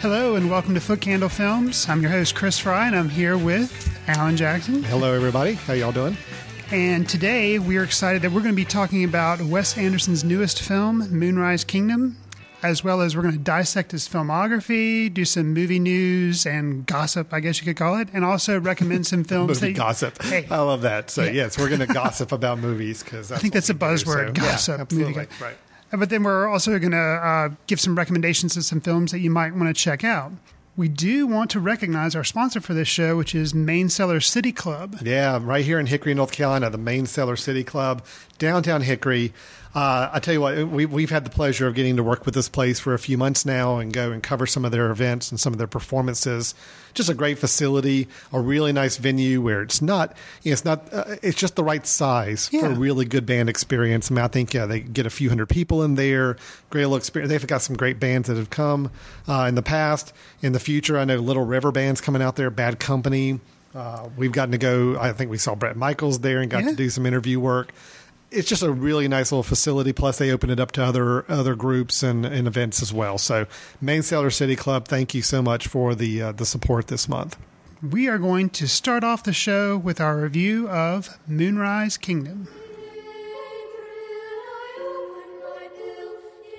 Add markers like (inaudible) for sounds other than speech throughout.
Hello and welcome to Footcandle Films. I'm your host Chris Fry and I'm here with Alan Jackson. Hello, everybody. How y'all doing? And today we are excited that we're going to be talking about Wes Anderson's newest film, Moonrise Kingdom, as well as we're going to dissect his filmography, do some movie news and gossip, I guess you could call it, and also recommend some (laughs) films. Movie that, gossip. Hey. I love that. So, Yeah. yes, we're going (laughs) to gossip about movies because I think that's a buzzword, gossip. Yeah, absolutely. movie. Right. Uh, But then we're also going to uh, give some recommendations of some films that you might want to check out. We do want to recognize our sponsor for this show, which is Main Cellar City Club. Yeah, right here in Hickory, North Carolina, the Main Cellar City Club, downtown Hickory. Uh, I tell you what, we, we've had the pleasure of getting to work with this place for a few months now and go and cover some of their events and some of their performances. Just a great facility, a really nice venue where it's not, you know, it's not, uh, it's just the right size for a really good band experience. I mean, I think yeah, they get a few hundred people in there. Great little experience. They've got some great bands that have come uh, in the past. In the future, I know Little River bands coming out there. Bad Company. Uh, we've gotten to go. I think we saw Bret Michaels there and got Yeah. to do some interview work. It's just a really nice little facility. Plus, they open it up to other other groups and, and events as well. So, Main Cellar City Club, thank you so much for the uh, the support this month. We are going to start off the show with our review of Moonrise Kingdom.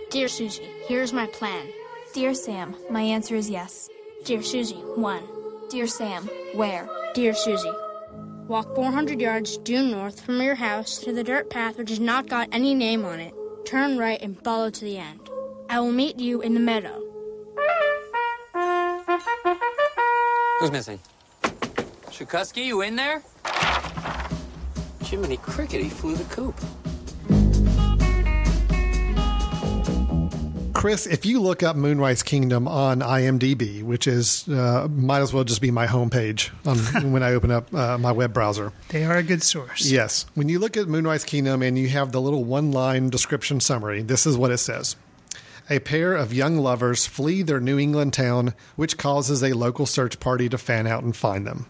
Dear Susie, here's my plan. Dear Sam, my answer is yes. Dear Susie, 1. Dear Sam, where? Dear Susie, walk 400 yards due north from your house to the dirt path which has not got any name on it. Turn right and follow to the end. I will meet you in the meadow. Who's missing? Shakusky, you in there? Jiminy Cricket, he flew the coop. Chris, if you look up Moonrise Kingdom on IMDb, which is uh, might as well just be my homepage on, (laughs) when I open up uh, my web browser. They are a good source. Yes, when you look at Moonrise Kingdom and you have the little one-line description summary, this is what it says. A pair of young lovers flee their New England town, which causes a local search party to fan out and find them.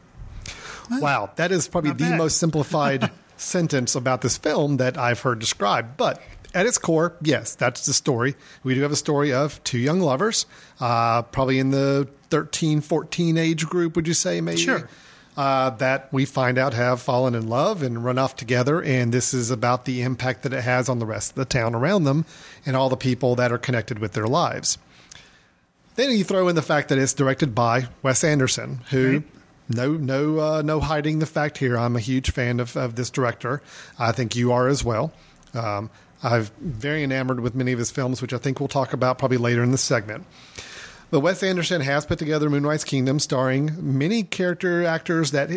Wow, that is probably Not the bad. most simplified (laughs) sentence about this film that I've heard described. But at its core, yes, that's the story. We do have a story of two young lovers, uh, probably in the 13, 14 age group, would you say, maybe? Sure. Uh, that we find out have fallen in love and run off together. And this is about the impact that it has on the rest of the town around them and all the people that are connected with their lives. Then you throw in the fact that it's directed by Wes Anderson, who Right. no no uh, no hiding the fact here. I'm a huge fan of, of this director. I think you are as well. Um, I'm very enamored with many of his films, which I think we'll talk about probably later in this segment. But Wes Anderson has put together Moonrise Kingdom, starring many character actors that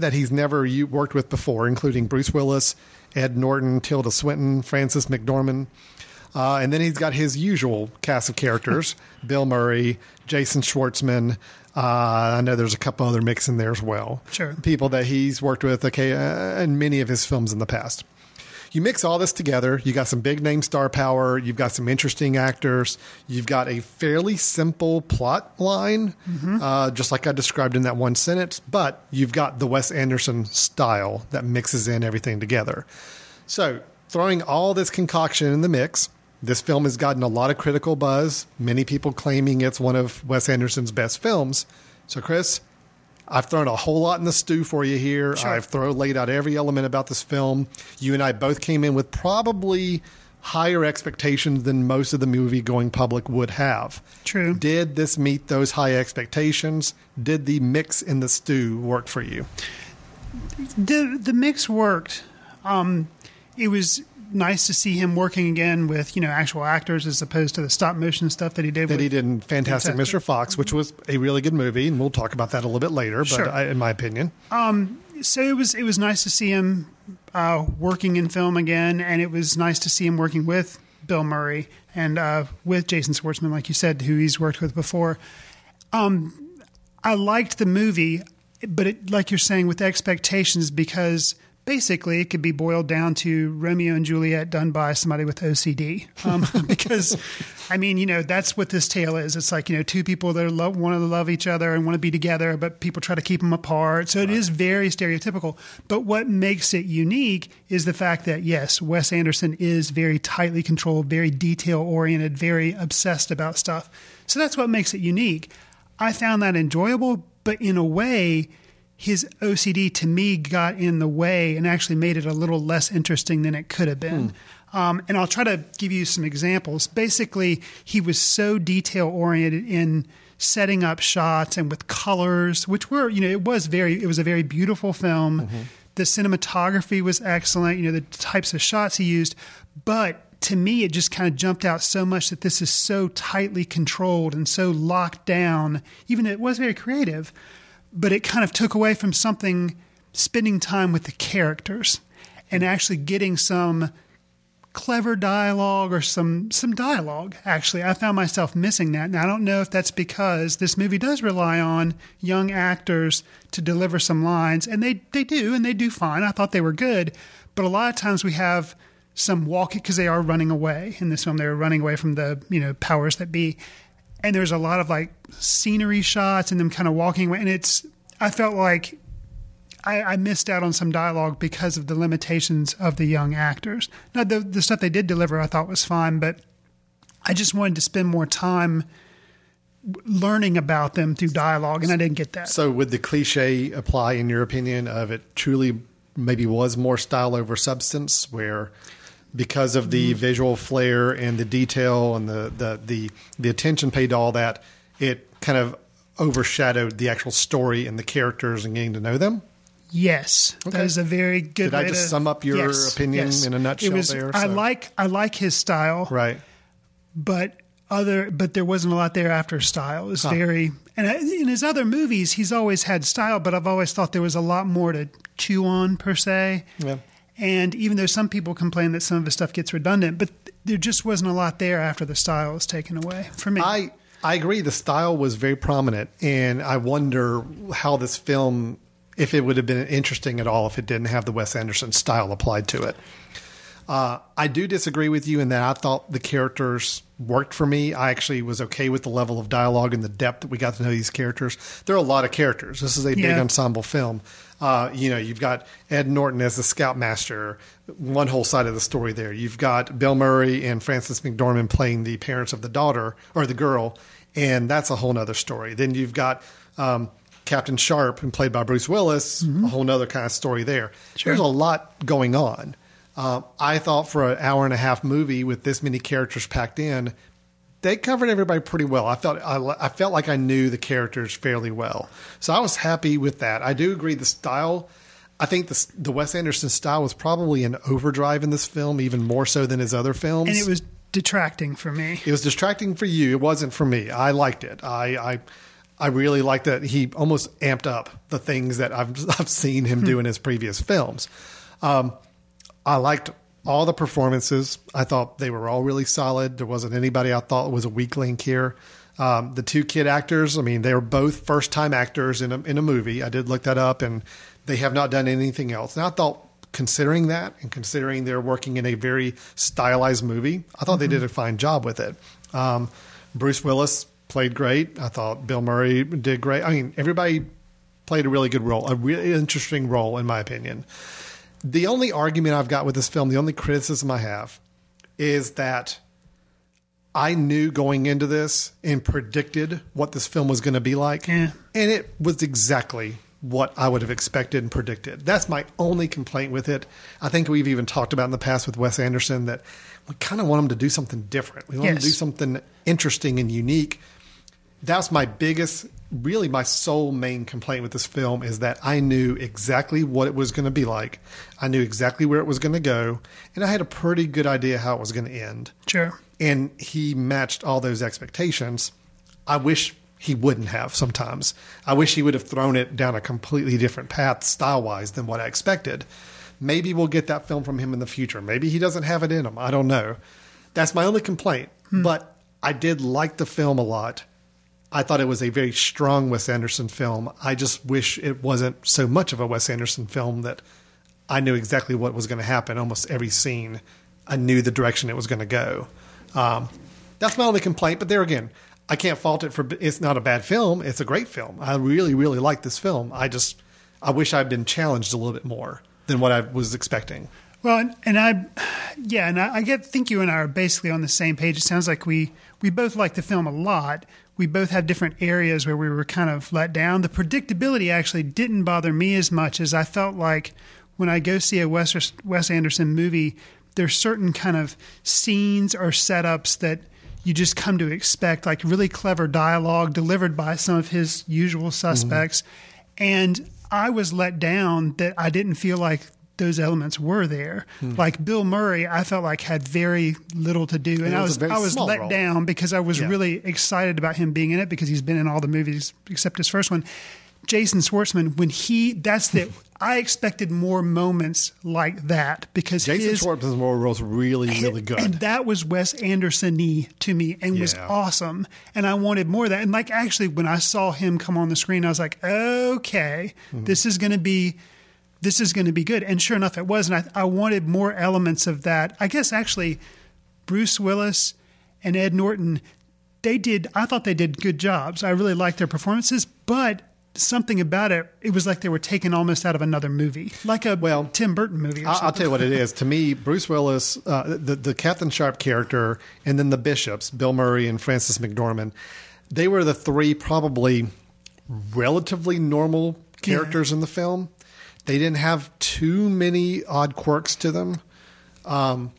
that he's never worked with before, including Bruce Willis, Ed Norton, Tilda Swinton, Frances McDormand. Uh, and then he's got his usual cast of characters (laughs) Bill Murray, Jason Schwartzman. Uh, I know there's a couple other mix in there as well. Sure. People that he's worked with okay, uh, in many of his films in the past. You mix all this together, you got some big name star power, you've got some interesting actors, you've got a fairly simple plot line, uh, just like I described in that one sentence, but you've got the Wes Anderson style that mixes in everything together. So, throwing all this concoction in the mix, this film has gotten a lot of critical buzz, many people claiming it's one of Wes Anderson's best films. So, Chris, I've thrown a whole lot in the stew for you here. Sure. I've thrown laid out every element about this film. You and I both came in with probably higher expectations than most of the movie going public would have. True. Did this meet those high expectations? Did the mix in the stew work for you? the the mix worked. Um, it was nice to see him working again with you know actual actors as opposed to the stop motion stuff that he did. That with, he did in Fantastic Fantastic. Mr. Fox, which was a really good movie, and we'll talk about that a little bit later. But Sure. I, in my opinion, um, So it was it was nice to see him uh, working in film again, and it was nice to see him working with Bill Murray and uh, with Jason Schwartzman, like you said, who he's worked with before. Um, I liked the movie, but it, like you're saying, with expectations, because basically it could be boiled down to Romeo and Juliet done by somebody with OCD. Um, (laughs) because, I mean, you know, that's what this tale is. It's like, you know, two people that love, want to love each other and want to be together, but people try to keep them apart. So it is very stereotypical. But what makes it unique is the fact that, yes, Wes Anderson is very tightly controlled, very detail oriented, very obsessed about stuff. So that's what makes it unique. I found that enjoyable, but in a way, his OCD to me got in the way and actually made it a little less interesting than it could have been. Um, and I'll try to give you some examples. Basically, he was so detail oriented in setting up shots and with colors, which were, you know, it was very, it was a very beautiful film. The cinematography was excellent, you know, the types of shots he used. But to me, it just kind of jumped out so much that this is so tightly controlled and so locked down, even though it was very creative but it kind of took away from something spending time with the characters and hmm. actually getting some clever dialogue or some some dialogue actually. I found myself missing that. And i don't know if that's because this movie does rely on young actors to deliver some lines and they they do and they do fine. I thought they were good but a lot of times we have some walking because they are running away. In this film they were running away from the you know powers that be and there's a lot of like scenery shots and them kind of walking away and it's i felt like I, I missed out on some dialogue because of the limitations of the young actors. Now the, the stuff they did deliver i thought was fine but i just wanted to spend more time learning about them through dialogue and i didn't get that. So, would the cliche apply, in your opinion, of it truly maybe was more style over substance, where because of the mm-hmm. visual flair and the detail and the, the, the, the attention paid to all that, it kind of overshadowed the actual story and the characters and getting to know them? Yes, that Okay. is a very good. Did I just to- sum up your opinion in a nutshell was, there? I like I like his style, Right. but other but there wasn't a lot there after style. It was very and I, in his other movies he's always had style, but I've always thought there was a lot more to chew on per se. Yeah. And even though some people complain that some of his stuff gets redundant, but there just wasn't a lot there after the style was taken away for me. I I agree. The style was very prominent, and I wonder how this film, if it would have been interesting at all, if it didn't have the Wes Anderson style applied to it. Uh, I do disagree with you in that I thought the characters worked for me. I actually was okay with the level of dialogue and the depth that we got to know these characters. There are a lot of characters. This is a big Yeah. ensemble film. Uh, you know, you've got Ed Norton as the scoutmaster, one whole side of the story there. You've got Bill Murray and Frances McDormand playing the parents of the daughter or the girl, and that's a whole nother story. Then you've got um, Captain Sharp, and played by Bruce Willis, a whole nother kind of story there. There's a lot going on. Um, I thought for an hour and a half movie with this many characters packed in, they covered everybody pretty well. I felt I, I felt like I knew the characters fairly well, so I was happy with that. I do agree the style. I think the the Wes Anderson style was probably an overdrive in this film, even more so than his other films. and it was detracting for me. It was distracting for you. It wasn't for me. I liked it. I I, I really liked that he almost amped up the things that I've (laughs) I've seen him do in his previous films. Um, I liked all the performances. I thought they were all really solid. There wasn't anybody I thought was a weak link here. Um, the two kid actors, I mean, they were both first time actors in a, in a movie. I did look that up, and they have not done anything else. And I thought, considering that and considering they're working in a very stylized movie, I thought they did a fine job with it. Um, Bruce Willis played great. I thought Bill Murray did great. I mean, everybody played a really good role, a really interesting role, in my opinion. The only argument I've got with this film, the only criticism I have, is that I knew going into this and predicted what this film was going to be like. Yeah. And it was exactly what I would have expected and predicted. That's my only complaint with it. I think we've even talked about in the past with Wes Anderson that we kind of want him to do something different. We want him to do something interesting and unique. That's my biggest, really my sole main complaint with this film is that I knew exactly what it was going to be like. I knew exactly where it was going to go, and I had a pretty good idea how it was going to end Sure. and he matched all those expectations. I wish he wouldn't have sometimes. I wish he would have thrown it down a completely different path style wise than what I expected. Maybe we'll get that film from him in the future. Maybe he doesn't have it in him. I don't know. That's my only complaint. Hmm. But I did like the film a lot. I thought it was a very strong Wes Anderson film. I just wish it wasn't so much of a Wes Anderson film that I knew exactly what was going to happen. Almost every scene, I knew the direction it was going to go. Um, that's my only complaint. But there again, I can't fault it for. It's not a bad film. It's a great film. I really, really like this film. I just, I wish I'd been challenged a little bit more than what I was expecting. Well, and, and I, yeah, and I, I get think you and I are basically on the same page. It sounds like we we both like the film a lot. We both have different areas where we were kind of let down. The predictability actually didn't bother me as much as I felt like when I go see a Wes Wes Anderson movie, there's certain kind of scenes or setups that you just come to expect, like really clever dialogue delivered by some of his usual suspects. Mm-hmm. And I was let down that I didn't feel like those elements were there. Like Bill Murray, I felt like had very little to do, and, I was was I was let role. down because I was Yeah. really excited about him being in it because he's been in all the movies except his first one. Jason Schwartzman, when he that's the I expected more moments like that because Jason his Schwartzman's role was really, really good. and that was Wes Anderson to me and was awesome. And I wanted more of that. And like actually when I saw him come on the screen, I was like, okay, Mm-hmm. this is gonna be this is gonna be good. And sure enough it was. And I, I wanted more elements of that. I guess actually Bruce Willis and Ed Norton, they did I thought they did good jobs. I really liked their performances, but something about it, it was like they were taken almost out of another movie, like a Well, Tim Burton movie. Or I'll, something. tell you what it is. To me, Bruce Willis, uh, the the Captain Sharp character, and then the bishops, Bill Murray and Frances McDormand, they were the three probably relatively normal characters in the film. They didn't have too many odd quirks to them. Um,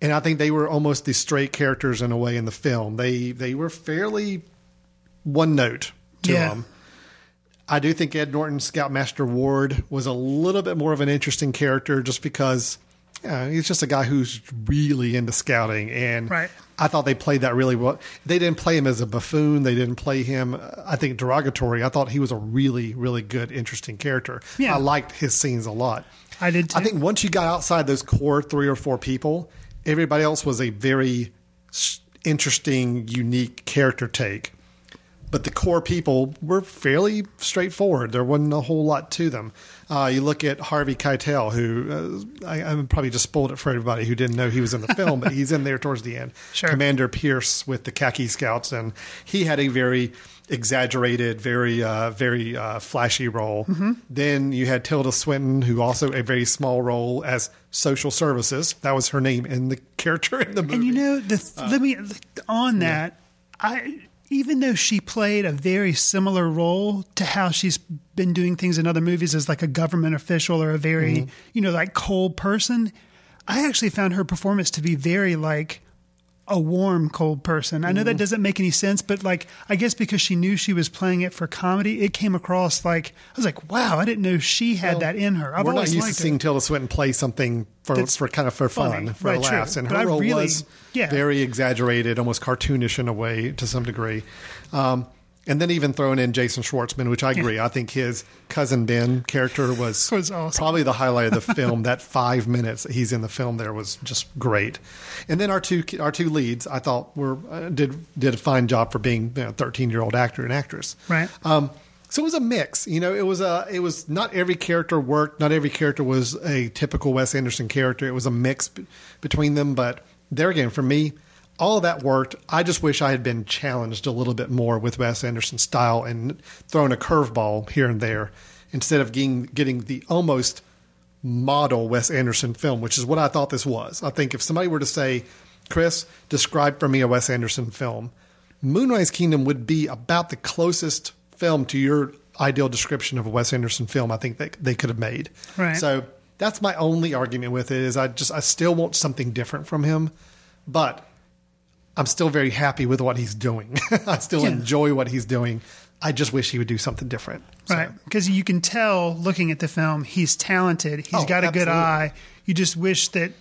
and I think they were almost the straight characters in a way in the film. They they were fairly one note to Yeah. them. I do think Ed Norton, Scoutmaster Ward, was a little bit more of an interesting character just because you he's just a guy who's really into scouting. And Right. I thought they played that really well. They didn't play him as a buffoon. They didn't play him, uh, I think, derogatory. I thought he was a really, really good, interesting character. Yeah. I liked his scenes a lot. I did too. I think once you got outside those core three or four people, everybody else was a very interesting, unique character take. But the core people were fairly straightforward. There wasn't a whole lot to them. Uh, you look at Harvey Keitel, who uh, I, I probably just spoiled it for everybody who didn't know he was in the film, but he's in there towards the end. (laughs) Sure. Commander Pierce with the khaki scouts, and he had a very exaggerated, very uh, very uh, flashy role. Mm-hmm. Then you had Tilda Swinton, who also a very small role as social services. That was her name in the (laughs) character in the movie. And you know, the, Uh, let me on that. I even though she played a very similar role to how she's been doing things in other movies as like a government official or a very Mm-hmm. you know like cold person, I actually found her performance to be very like a warm cold person. I know Mm-hmm. that doesn't make any sense, but like I guess because she knew she was playing it for comedy, it came across like I was like, wow, I didn't know she had Well, that in her. I've We're not used to liked her. seeing Tilda Swinton play something for That's for kind of for funny. fun, for Right, true. laughs, and her I role really- was yeah. very exaggerated, almost cartoonish in a way to some degree. Um, and then even throwing in Jason Schwartzman, which I agree. I think his cousin Ben character was, (laughs) Was awesome. probably the highlight of the (laughs) film. that five minutes that he's in the film there was just great. And then our two our two leads, I thought were uh, did did a fine job for being you know, thirteen year old actor and actress. Right. Um, so it was a mix. You know, it was a it was not every character worked. Not every character was a typical Wes Anderson character. It was a mix b- between them. But there again, for me, all of that worked. I just wish I had been challenged a little bit more with Wes Anderson's style and thrown a curveball here and there instead of getting getting the almost model Wes Anderson film, which is what I thought this was. I think if somebody were to say, Chris, describe for me a Wes Anderson film, Moonrise Kingdom would be about the closest film to your ideal description of a Wes Anderson film I think that they could have made. Right. So that's my only argument with it is I just I still want something different from him, but I'm still very happy with what he's doing. (laughs) I still Yeah. enjoy what he's doing. I just wish he would do something different. So- Right. Because you can tell looking at the film, he's talented. He's Oh, got a good eye. You just wish that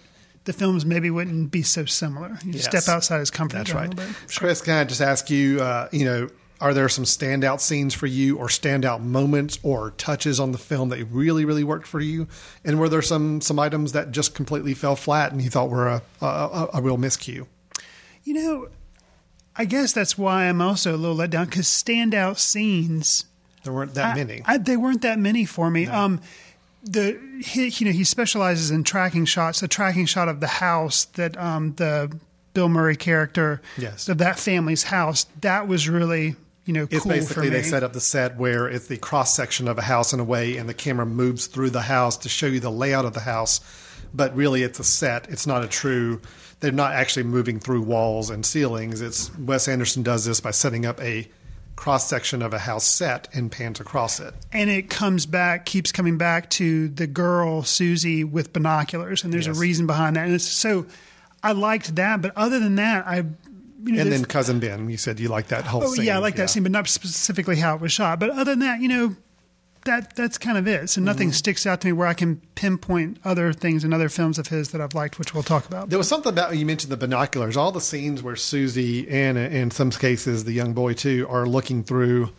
the films maybe wouldn't be so similar. You Yes. step outside his comfort That's zone right. a little bit. Chris, can I just ask you, uh, you know, are there some standout scenes for you or standout moments or touches on the film that really, really worked for you? And were there some some items that just completely fell flat and you thought were a, a, a, a real miscue? You know, I guess that's why I'm also a little let down because standout scenes. There weren't that I- many. I, they weren't that many for me. Um, the he, you know he specializes in tracking shots. The tracking shot of the house that um, the Bill Murray character Yes. of that family's house that was really you know It's cool for basically they set up the set where it's the cross section of a house in a way, and the camera moves through the house to show you the layout of the house. But really, it's a set. It's not a true. They're not actually moving through walls and ceilings. It's Wes Anderson does this by setting up a cross section of a house set and pans across it. and it comes back, keeps coming back to the girl Susie with binoculars, and there's Yes. a reason behind that. And it's, so I liked that, but other than that, I. You know, And then cousin Ben, you said you like that whole Oh scene. yeah, I like that scene, but not specifically how it was shot. But other than that, you know, that that's kind of it. So nothing Mm-hmm. sticks out to me where I can pinpoint other things in other films of his that I've liked, which we'll talk about. There was something about you mentioned the binoculars. All the scenes where Susie and in some cases the young boy too are looking through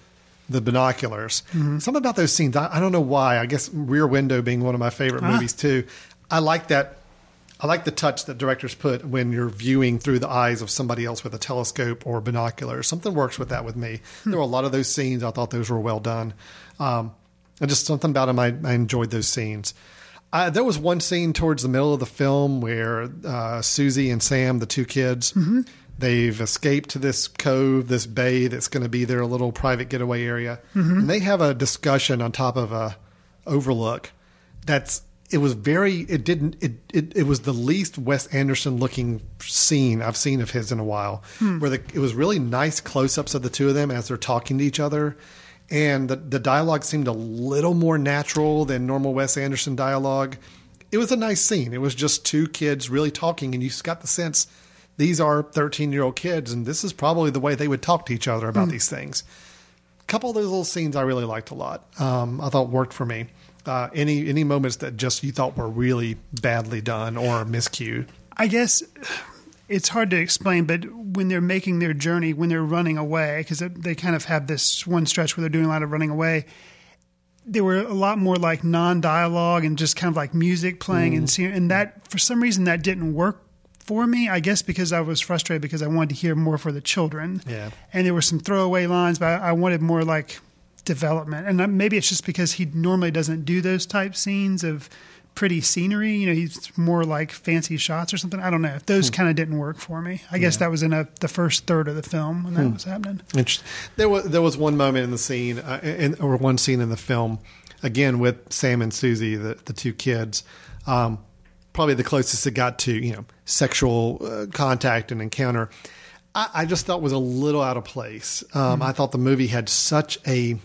the binoculars. Something about those scenes. I, I don't know why. I guess Rear Window being one of my favorite Ah. movies too. I like that. I like the touch that directors put when you're viewing through the eyes of somebody else with a telescope or binoculars. Something works with that with me. There were a lot of those scenes. I thought those were well done. Um, and just something about him, I, I enjoyed those scenes. Uh, there was one scene towards the middle of the film where uh, Susie and Sam, the two kids, they've escaped to this cove, this bay that's going to be their little private getaway area, and they have a discussion on top of a overlook. That's it was very it didn't it it, it was the least Wes Anderson looking scene I've seen of his in a while, where the, it was really nice close ups of the two of them as they're talking to each other. And the, the dialogue seemed a little more natural than normal Wes Anderson dialogue. It was a nice scene. It was just two kids really talking, and you just got the sense these are 13 year old kids, and this is probably the way they would talk to each other about these things. A couple of those little scenes I really liked a lot. Um, I thought worked for me. Uh, any any moments that just you thought were really badly done or miscued? I guess it's hard to explain, but when they're making their journey, when they're running away, because they kind of have this one stretch where they're doing a lot of running away. There were a lot more like non-dialogue and just kind of like music playing, and see, and that for some reason that didn't work for me. I guess because I was frustrated because I wanted to hear more for the children. Yeah. and there were some throwaway lines, but I, I wanted more like development. And uh, maybe it's just because he normally doesn't do those type scenes of pretty scenery. You know, he's more like fancy shots or something. I don't know. Those kind of didn't work for me. I guess that was in a, the first third of the film when that was happening. Interesting. There was there was one moment in the scene, uh, in, or one scene in the film, again with Sam and Susie, the the two kids. Um, probably the closest it got to you know sexual uh, contact and encounter. I, I just thought was a little out of place. Um, I thought the movie had such a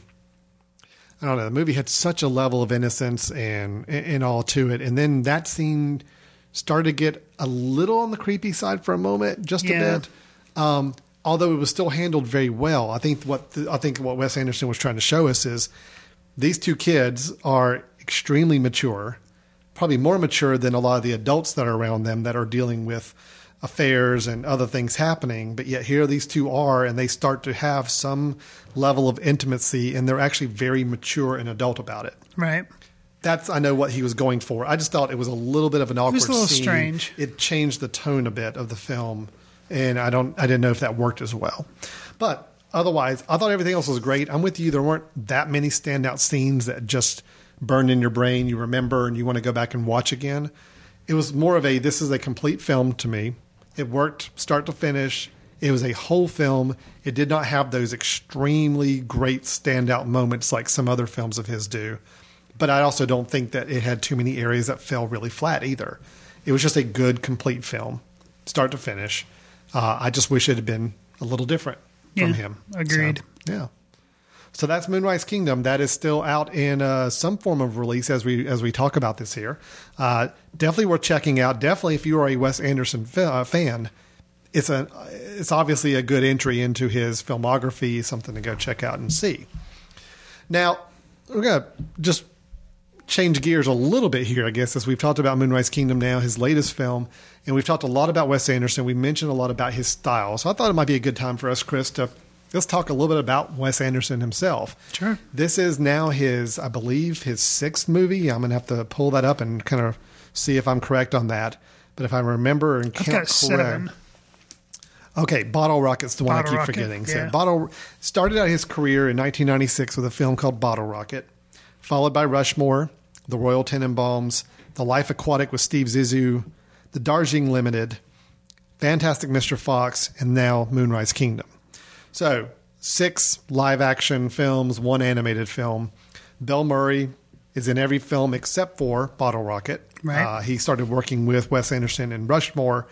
I don't know. The movie had such a level of innocence and and all to it, and then that scene started to get a little on the creepy side for a moment, just Yeah. a bit. Um, although it was still handled very well. I think what the, I think what Wes Anderson was trying to show us is these two kids are extremely mature, probably more mature than a lot of the adults that are around them that are dealing with affairs and other things happening. But yet here these two are, and they start to have some level of intimacy, and they're actually very mature and adult about it. Right. That's I know what he was going for. I just thought it was a little bit of an awkward was a little scene. strange. It changed the tone a bit of the film, and I don't I didn't know if that worked as well. But otherwise, I thought everything else was great. I'm with you. There weren't that many standout scenes that just burned in your brain. You remember and you want to go back and watch again. It was more of a this is a complete film to me. It worked start to finish. It was a whole film. It did not have those extremely great standout moments like some other films of his do. But I also don't think that it had too many areas that fell really flat either. It was just a good, complete film, start to finish. Uh, I just wish it had been a little different from him. agreed. So, yeah. So that's Moonrise Kingdom. That is still out in uh, some form of release as we as we talk about this here. Uh, definitely worth checking out. Definitely, if you are a Wes Anderson fa- uh, fan, it's a it's obviously a good entry into his filmography. Something to go check out and see. Now we're gonna just change gears a little bit here, I guess, as we've talked about Moonrise Kingdom now, his latest film, and we've talked a lot about Wes Anderson. We mentioned a lot about his style. So I thought it might be a good time for us, Chris, to let's talk a little bit about Wes Anderson himself. Sure. This is now his, I believe, his sixth movie. I'm going to have to pull that up and kind of see if I'm correct on that. But if I remember and count got seven. Okay, Bottle Rocket's the one Bottle I keep Rocket, forgetting. So yeah. Bottle started out his career in 1996 with a film called Bottle Rocket, followed by Rushmore, The Royal Tenenbaums, The Life Aquatic with Steve Zissou, The Darjeeling Limited, Fantastic Mr. Fox, and now Moonrise Kingdom. So six live action films, one animated film. Bill Murray is in every film except for Bottle Rocket. Right. Uh, he started working with Wes Anderson in Rushmore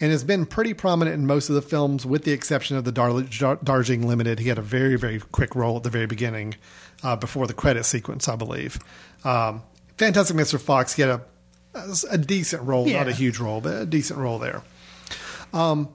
and has been pretty prominent in most of the films, with the exception of the Dar- Dar- Darjeeling Limited. He had a very, very quick role at the very beginning uh, before the credit sequence, I believe. Um, Fantastic Mr. Fox, he had a, a decent role, not a huge role, but a decent role there. Um,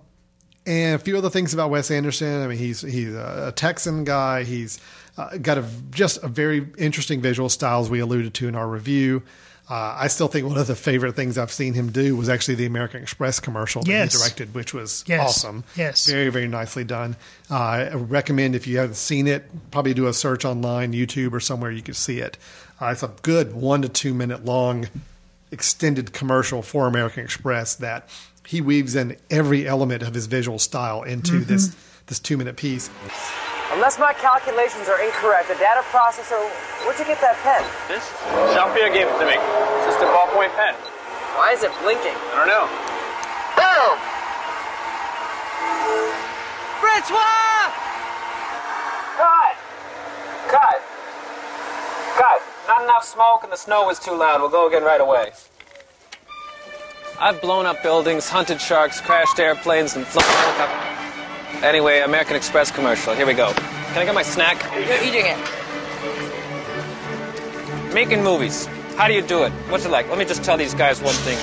and a few other things about Wes Anderson. I mean, he's he's a Texan guy. He's uh, got a just a very interesting visual style, as we alluded to in our review. Uh, I still think one of the favorite things I've seen him do was actually the American Express commercial that Yes. he directed, which was Yes. awesome. Yes. very very nicely done. Uh, I recommend if you haven't seen it, probably do a search online, YouTube or somewhere you can see it. Uh, it's a good one to two minute long extended commercial for American Express that he weaves in every element of his visual style into mm-hmm. this this two minute piece. Unless my calculations are incorrect, the data processor. Where'd you get that pen? This? Jean-Pierre gave it to me. It's just a ballpoint pen. Why is it blinking? I don't know. Boom! Francois! Cut! Cut! Cut! Not enough smoke and the snow was too loud. We'll go again right away. I've blown up buildings, hunted sharks, crashed airplanes, and flown helicopters. Anyway, American Express commercial. Here we go. Can I get my snack? You're eating it. Making movies. How do you do it? What's it like? Let me just tell these guys one thing.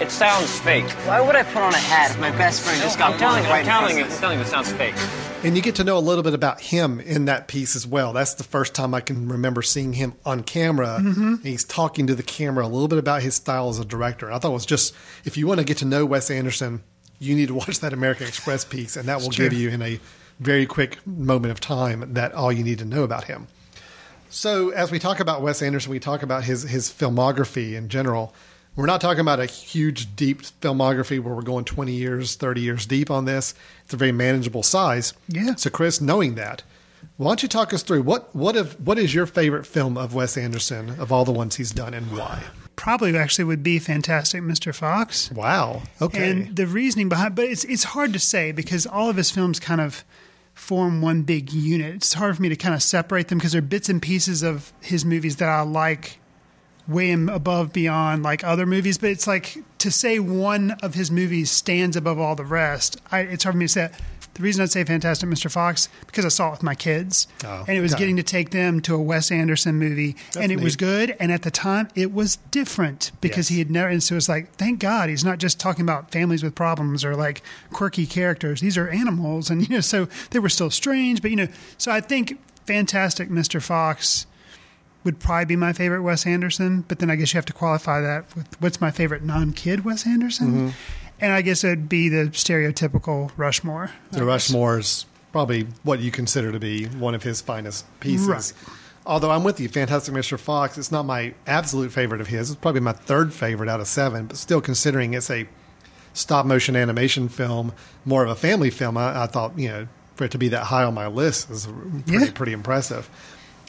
It sounds fake. Why would I put on a hat if my best friend just got I'm telling you, right I'm telling you, I'm telling you, it sounds fake. And you get to know a little bit about him in that piece as well. That's the first time I can remember seeing him on camera. Mm-hmm. And he's talking to the camera a little bit about his style as a director. I thought it was just, if you want to get to know Wes Anderson, you need to watch that American Express piece, and that will give you in a very quick moment of time that all you need to know about him. So, as we talk about Wes Anderson, we talk about his his filmography in general. We're not talking about a huge, deep filmography where we're going 20 years, 30 years deep on this. It's a very manageable size. Yeah. So, Chris, knowing that, why don't you talk us through what what if what is your favorite film of Wes Anderson of all the ones he's done and why? Probably actually would be Fantastic Mr. Fox. Wow. Okay. And the reasoning behind, but it's it's hard to say because all of his films kind of form one big unit. It's hard for me to kind of separate them because they're bits and pieces of his movies that I like way above beyond like other movies. But it's like to say one of his movies stands above all the rest. I, it's hard for me to say. That. The reason I'd say Fantastic Mr. Fox because I saw it with my kids, Oh, and it was okay. getting to take them to a Wes Anderson movie, and it was good. And at the time, it was different because Yes. he had never. And so it's like, thank God he's not just talking about families with problems or like quirky characters. These are animals, and you know, so they were still strange, but you know, so I think Fantastic Mr. Fox would probably be my favorite Wes Anderson. But then I guess you have to qualify that with what's my favorite non-kid Wes Anderson, Mm-hmm. and I guess it'd be the stereotypical Rushmore. The Rushmore's probably what you consider to be one of his finest pieces. Right. Although I'm with you, Fantastic Mr. Fox, it's not my absolute favorite of his. It's probably my third favorite out of seven, but still considering it's a stop motion animation film, more of a family film, I, I thought, you know, for it to be that high on my list is pretty, Yeah. pretty impressive.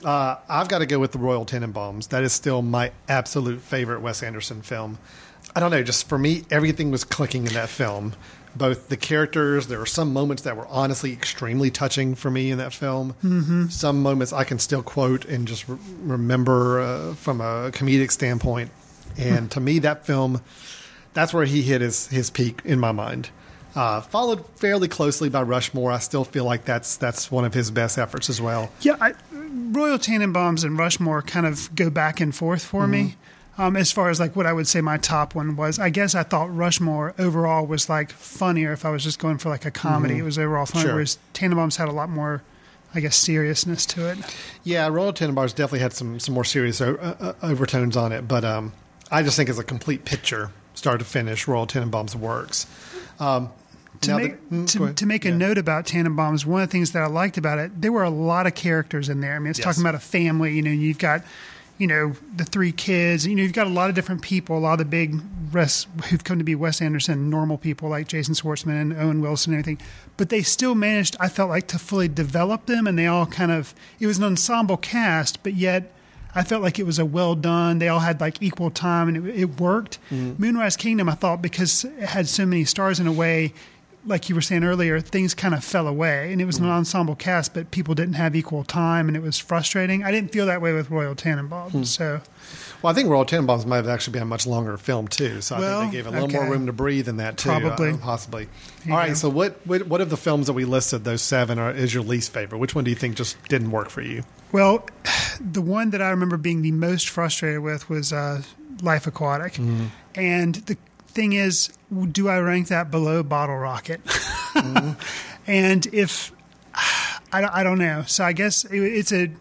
Uh, I've got to go with The Royal Tenenbaums. That is still my absolute favorite Wes Anderson film. I don't know, just for me, everything was clicking in that film. Both the characters, there were some moments that were honestly extremely touching for me in that film. Mm-hmm. Some moments I can still quote and just re- remember uh, from a comedic standpoint. And to me, that film, that's where he hit his, his peak in my mind. Uh, followed fairly closely by Rushmore. I still feel like that's that's one of his best efforts as well. Yeah, I, Royal Tenenbaums and Rushmore kind of go back and forth for me. Um, as far as like what I would say my top one was, I guess I thought Rushmore overall was like funnier if I was just going for like a comedy. It was overall funny, Sure. whereas Tenenbaums had a lot more, I guess, seriousness to it. Yeah, Royal Tenenbaums definitely had some some more serious o- uh, uh, overtones on it, but um, I just think as a complete picture, start to finish, Royal Tenenbaums works. Um, To now make, the- mm, to, to make a Yeah. note about Tenenbaums, one of the things that I liked about it, there were a lot of characters in there. I mean, it's Yes. talking about a family. You know, you've got you know, the three kids. You know, you've got a lot of different people, a lot of the big Wes, who've come to be Wes Anderson, normal people like Jason Schwartzman and Owen Wilson and everything. But they still managed, I felt like, to fully develop them, and they all kind of. It was an ensemble cast, but yet. I felt like it was a well done. They all had like equal time, and it, it worked. Moonrise Kingdom, I thought, because it had so many stars in a way, like you were saying earlier, things kind of fell away, and it was an ensemble cast, but people didn't have equal time, and it was frustrating. I didn't feel that way with Royal Tenenbaums. So, Well, I think Royal Tenenbaums might have actually been a much longer film too, so I think they gave a little more room to breathe in that too, Probably. uh, possibly. All right, go. so what, what what of the films that we listed, those seven, are, is your least favorite? Which one do you think just didn't work for you? well, (sighs) the one that I remember being the most frustrated with was uh, Life Aquatic, and the thing is, do I rank that below Bottle Rocket? (laughs) and if I don't, I don't know, so I guess it, it's a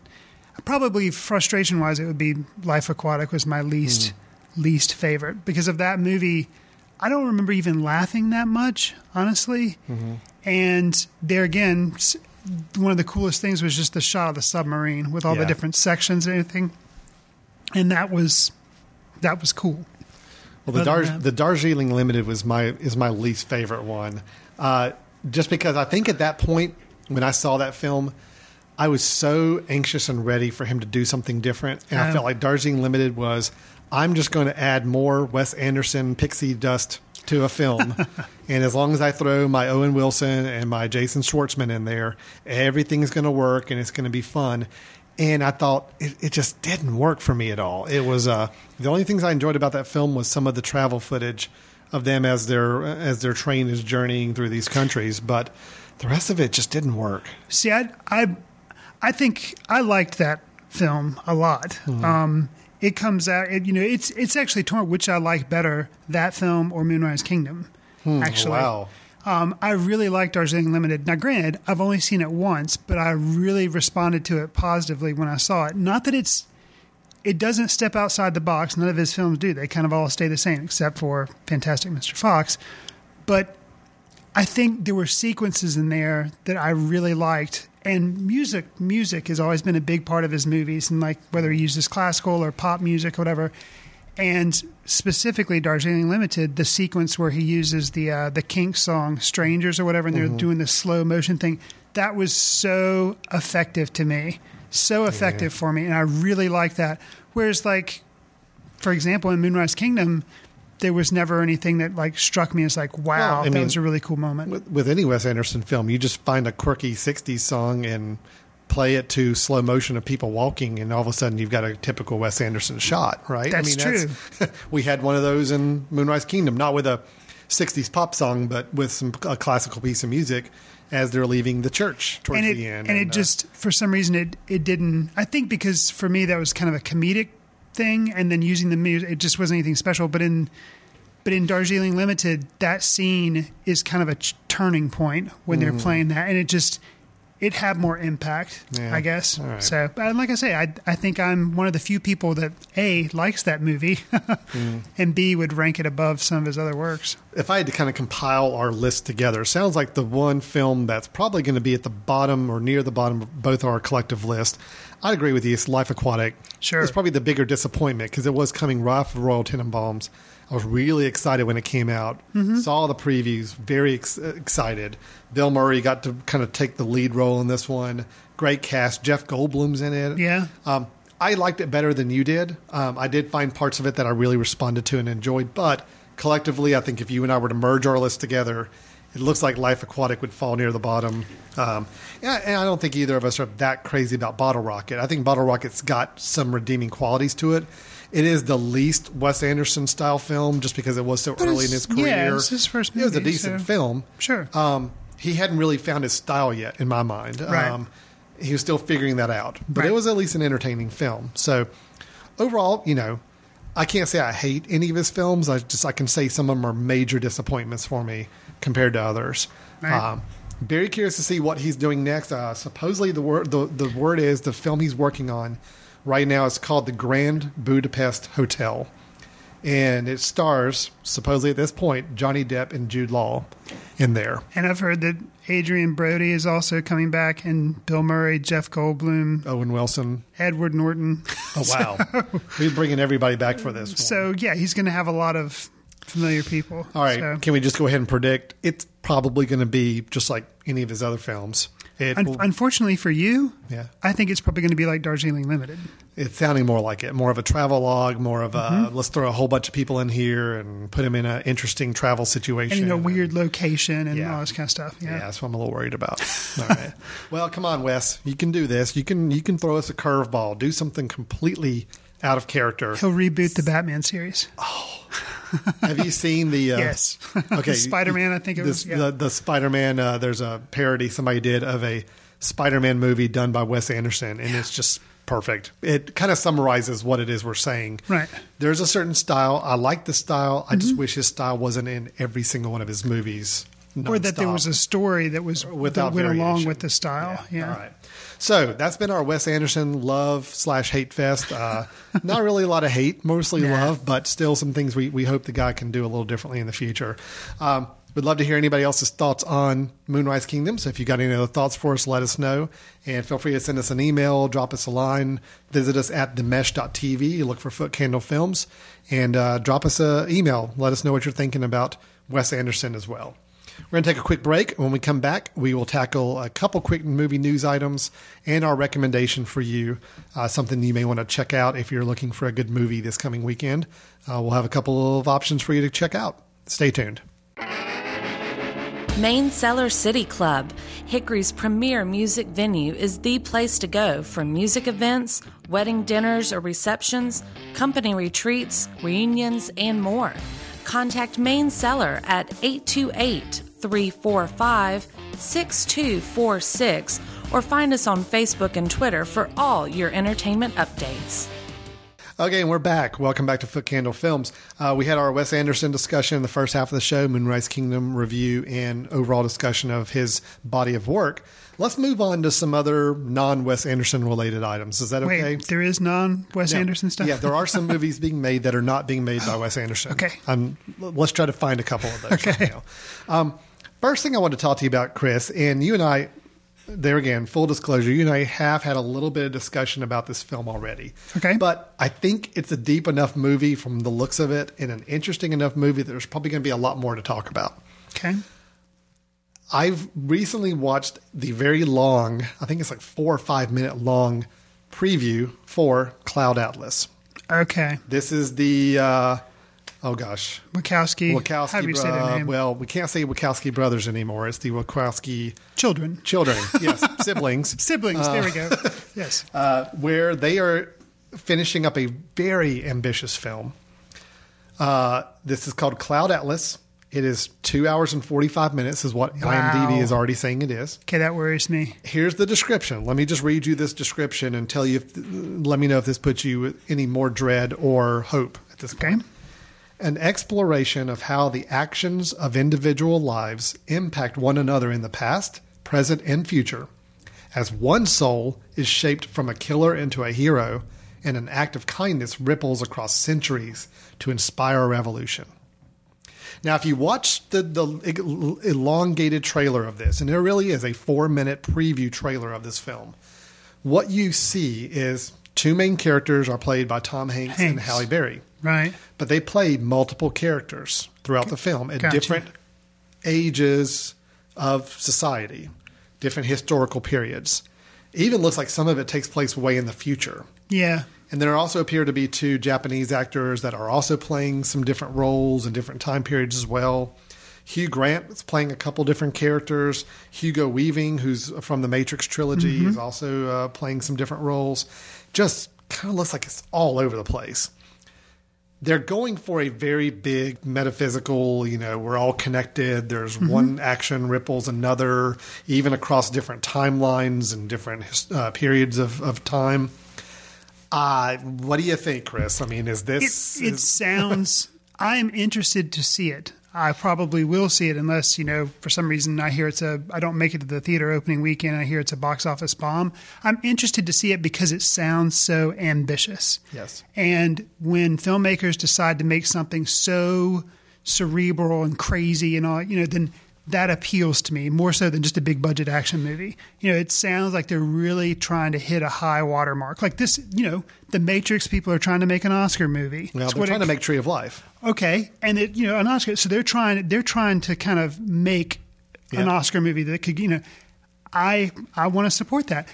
probably frustration wise, it would be Life Aquatic was my least hmm. least favorite because of that movie. I don't remember even laughing that much, honestly. Mm-hmm. And there again, one of the coolest things was just the shot of the submarine with all the different sections and everything, and that was that was cool. Well, the Dar- the Darjeeling Limited was my is my least favorite one, uh, just because I think at that point when I saw that film, I was so anxious and ready for him to do something different, and I Oh. felt like Darjeeling Limited was I'm just going to add more Wes Anderson pixie dust to a film, (laughs) and as long as I throw my Owen Wilson and my Jason Schwartzman in there, everything's going to work and it's going to be fun. And I thought it, it just didn't work for me at all. It was uh, the only things I enjoyed about that film was some of the travel footage of them as their as their train is journeying through these countries, but the rest of it just didn't work. See, I, I, I think I liked that film a lot. Hmm. Um, it comes out, it, you know, it's it's actually torn which I like better, that film or Moonrise Kingdom. Actually, Hmm, wow. Um, I really liked Darjeeling Limited. Now, granted, I've only seen it once, but I really responded to it positively when I saw it. Not that it's it doesn't step outside the box. None of his films do. They kind of all stay the same, except for Fantastic Mr. Fox. But I think there were sequences in there that I really liked. And music, music has always been a big part of his movies, and like whether he uses classical or pop music, or whatever. And specifically, Darjeeling Limited, the sequence where he uses the uh, the Kinks song "Strangers" or whatever, and they're doing the slow motion thing, that was so effective to me, so effective for me, and I really like that. Whereas, like, for example, in Moonrise Kingdom, there was never anything that like struck me as like, wow, Well, I that mean, was a really cool moment. With, with any Wes Anderson film, you just find a quirky '60s song and play it to slow motion of people walking, and all of a sudden you've got a typical Wes Anderson shot, right? That's true. (laughs) we had one of those in Moonrise Kingdom, not with a '60s pop song, but with some a classical piece of music as they're leaving the church towards and it, the end. and it uh, just for some reason it it didn't. I think because for me that was kind of a comedic thing, and then using the music, it just wasn't anything special. But in but in Darjeeling Limited, that scene is kind of a ch- turning point when they're playing that, and it just it had more impact, Yeah. I guess. Right. So, but like I say, I I think I'm one of the few people that a likes that movie, (laughs) mm. and b would rank it above some of his other works. if I had to kind of compile our list together, sounds like the one film that's probably going to be at the bottom or near the bottom of both our collective list. I'd agree with you. It's Life Aquatic. Sure. It's probably the bigger disappointment because it was coming right off of Royal Tenenbaums. I was really excited when it came out. Mm-hmm. Saw the previews, very ex- excited. Bill Murray got to kind of take the lead role in this one. Great cast. Jeff Goldblum's in it. Yeah. Um, I liked it better than you did. Um, I did find parts of it that I really responded to and enjoyed, but collectively, I think if you and I were to merge our list together, it looks like Life Aquatic would fall near the bottom. Um, yeah, and I don't think either of us are that crazy about Bottle Rocket. I think Bottle Rocket's got some redeeming qualities to it. It is the least Wes Anderson style film just because it was so But early in his career. yeah, it's his first It was a decent so- film. Sure. Um, he hadn't really found his style yet, in my mind. Right. Um, he was still figuring that out, but Right. it was at least an entertaining film. So overall, you know, I can't say I hate any of his films. I just I can say some of them are major disappointments for me compared to others. Right. Um, very curious to see what he's doing next. Uh, supposedly, the word the, the word is the film he's working on right now it's called the Grand Budapest Hotel, and it stars supposedly at this point Johnny Depp and Jude Law in there. And I've heard that Adrien Brody is also coming back, and Bill Murray, Jeff Goldblum, Owen Wilson. Edward Norton. Oh wow, (laughs) we're bringing everybody back for this. one. So yeah, he's going to have a lot of familiar people. All right, So, can we just go ahead and predict it's probably going to be just like any of his other films? It un- unfortunately for you, Yeah. I think it's probably going to be like Darjeeling Limited. it's sounding more like it, more of a travel log, more of a Mm-hmm. let's throw a whole bunch of people in here and put them in an interesting travel situation. And in a weird location and Yeah. all this kind of stuff. Yeah, Yeah. that's what I'm a little worried about. (laughs) All right. Well, come on, Wes. You can do this. You can you can throw us a curveball. Do something completely out of character. He'll reboot the Batman series. Have you (laughs) seen the? Uh, Yes. Okay. Spider-Man, I think it this- was, yeah. the the Spider Man. Uh, there's a parody somebody did of a Spider Man movie done by Wes Anderson, and it's just perfect. It kind of summarizes what it is we're saying. Right. There's a certain style. I like the style. I just wish his style wasn't in every single one of his movies. Mm-hmm. Or that there was a story that was without that went along with the style. Yeah. All right. So that's been our Wes Anderson love slash hate fest. Uh, (laughs) not really a lot of hate, mostly Nah. love, but still some things we, we hope the guy can do a little differently in the future. Um, we'd love to hear anybody else's thoughts on Moonrise Kingdom. So if you got any other thoughts for us, let us know. And feel free to send us an email, drop us a line, visit us at themesh.tv, look for Footcandle Films, and uh, drop us an email. Let us know what you're thinking about Wes Anderson as well. We're going to take a quick break. When we come back, we will tackle a couple quick movie news items and our recommendation for you, uh, something you may want to check out if you're looking for a good movie this coming weekend. Uh, we'll have a couple of options for you to check out. Stay tuned. Main Cellar City Club, Hickory's premier music venue, is the place to go for music events, wedding dinners or receptions, company retreats, reunions, and more. Contact Main Cellar at 828 345 6246 or find us on Facebook and Twitter for all your entertainment updates. Okay, and we're back. Welcome back to Footcandle Films. Uh, we had our Wes Anderson discussion in the first half of the show, Moonrise Kingdom review, and overall discussion of his body of work. Let's move on to some other non Wes Anderson related items. Is that okay? Wait, there is non Wes Yeah. Anderson stuff? Yeah, there are some movies being made that are not being made by Wes Anderson. Okay. Um, let's try to find a couple of those Okay. right now. Um, first thing I want to talk to you about, Chris, and you and I, there again, full disclosure, you and I have had a little bit of discussion about this film already. Okay. But I think it's a deep enough movie from the looks of it and an interesting enough movie that there's probably going to be a lot more to talk about. Okay. I've recently watched the very long, I think it's like four or five minute long preview for Cloud Atlas. Okay. This is the uh, oh gosh, Wachowski. Wachowski. How do you say their name? Well, we can't say Wachowski brothers anymore. It's the Wachowski Children. children. (laughs) Yes, siblings. Siblings. there we go. (laughs) Yes. Uh, where they are finishing up a very ambitious film. Uh, this is called Cloud Atlas. It is two hours and forty five minutes, is what IMDb is already saying it is. Okay, that worries me. Here's the description. Let me just read you this description and tell you. If, let me know if this puts you any more dread or hope at this Okay. point. An exploration of how the actions of individual lives impact one another in the past, present, and future, as one soul is shaped from a killer into a hero, and an act of kindness ripples across centuries to inspire a revolution. Now, if you watch the, the elongated trailer of this, and there really is a four minute preview trailer of this film, what you see is two main characters are played by Tom Hanks, and Halle Berry, Right. but they play multiple characters throughout the film at Gotcha. different ages of society, different historical periods. It even looks like some of it takes place way in the future. Yeah. And there also appear to be two Japanese actors that are also playing some different roles in different time periods as well. Hugh Grant is playing a couple different characters. Hugo Weaving, who's from the Matrix trilogy, is also uh, playing some different roles. Just kind of looks like it's all over the place. They're going for a very big metaphysical, you know, we're all connected. There's one action ripples another, even across different timelines and different uh, periods of, of time. Uh, what do you think, Chris? I mean, is this. it is- sounds. (laughs) I am interested to see it. I probably will see it unless you know for some reason I hear it's a. I don't make it to the theater opening weekend. I hear it's a box office bomb. I'm interested to see it because it sounds so ambitious. Yes. And when filmmakers decide to make something so cerebral and crazy and all, you know, then that appeals to me more so than just a big budget action movie. You know, it sounds like they're really trying to hit a high watermark. Like this, you know, The Matrix people are trying to make an Oscar movie. Well, It's they're what trying it- to make Tree of Life. Okay, and it you know an Oscar. So they're trying they're trying to kind of make an Oscar movie that could you know. I I want to support that,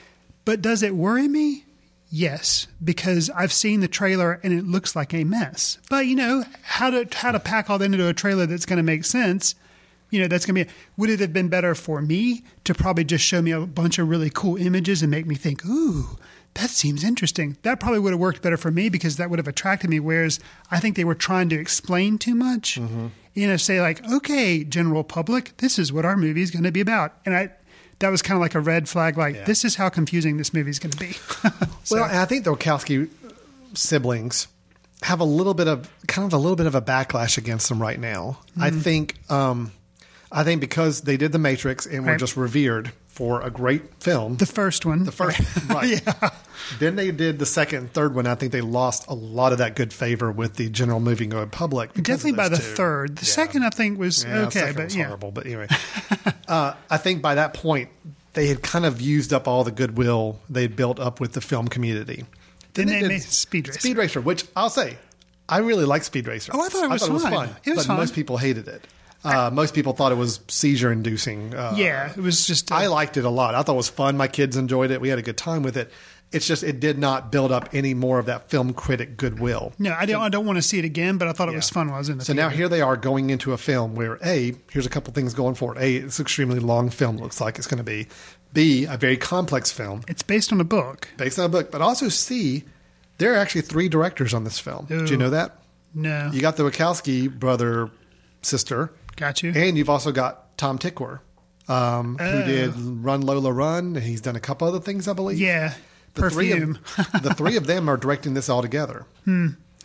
but does it worry me? Yes, because I've seen the trailer and it looks like a mess. But you know how to how to pack all that into a trailer that's going to make sense. You know that's going to be. Would it have been better for me to probably just show me a bunch of really cool images and make me think, ooh, that seems interesting. That probably would have worked better for me because that would have attracted me. Whereas I think they were trying to explain too much. You know, say like, okay, general public, this is what our movie is going to be about, and I. That was kind of like a red flag. Like this is how confusing this movie is going to be. (laughs) So- Well, I think the Wachowski siblings have a little bit of kind of a little bit of a backlash against them right now. I Mhm. think um, I think because they did The Matrix and were Right. just revered for a great film. the first one, The first, (laughs) right? Then they did the second and third one. I think they lost a lot of that good favor with the general movie going public. Definitely by the two. third. The second, I think, was Yeah, okay, but was yeah, horrible. But anyway, (laughs) uh, I think by that point they had kind of used up all the goodwill they had built up with the film community. Then they did made Speed Racer. Speed Racer, which I'll say, I really like Speed Racer. Oh, I thought it was fine. It was fun. but fine. most people hated it. Uh, most people thought it was seizure inducing. Uh, yeah, it was just. uh, I liked it a lot. I thought it was fun. My kids enjoyed it. We had a good time with it. It's just it did not build up any more of that film critic goodwill. no, I don't. I don't want to see it again, but I thought it was fun while I was in the. So now here they are going into a film where a here's a couple things going for it. A it's an extremely long film. Looks like it's going to be. B a very complex film it's based on a book. based on a book. But also C there are actually three directors on this film. Do you know that? No, You got the Wachowski brother sister, got you. and you've also got Tom Tykwer, um, who Oh. did Run Lola Run, and he's done a couple other things, I believe. yeah, the three perfume. of (laughs) the three of them are directing this all together.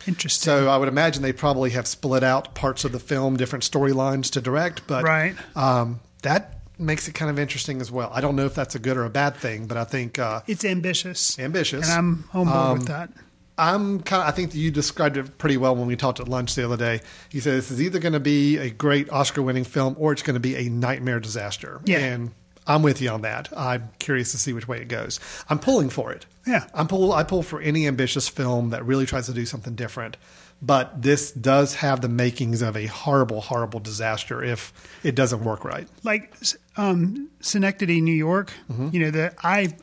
Interesting. So I would imagine they probably have split out parts of the film, different storylines to direct, but Right. um, that makes it kind of interesting as well. I don't know if that's a good or a bad thing, but I think uh, it's ambitious. ambitious. and I'm on board Um, with that. I'm kind of. I think you described it pretty well when we talked at lunch the other day. You said this is either going to be a great Oscar-winning film or it's going to be a nightmare disaster. Yeah. and I'm with you on that. I'm curious to see which way it goes. I'm pulling for it. Yeah. I'm pull. I pull for any ambitious film that really tries to do something different. But this does have the makings of a horrible, horrible disaster if it doesn't work right. like um, Synecdoche, New York. Mm-hmm. You know that I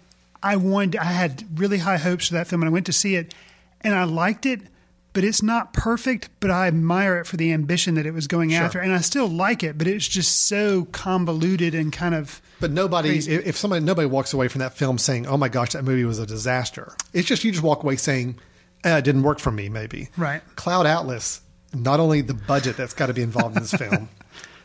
I wanted I had really high hopes for that film, and I went to see it, and I liked it. But it's not perfect. But I admire it for the ambition that it was going Sure. after, and I still like it. But it's just so convoluted and kind of But nobody, Crazy. if somebody, nobody walks away from that film saying, "Oh my gosh, that movie was a disaster." It's just you just walk away saying, eh, "It didn't work for me." Maybe Right. Cloud Atlas. Not only the budget that's got to be involved in this (laughs) film,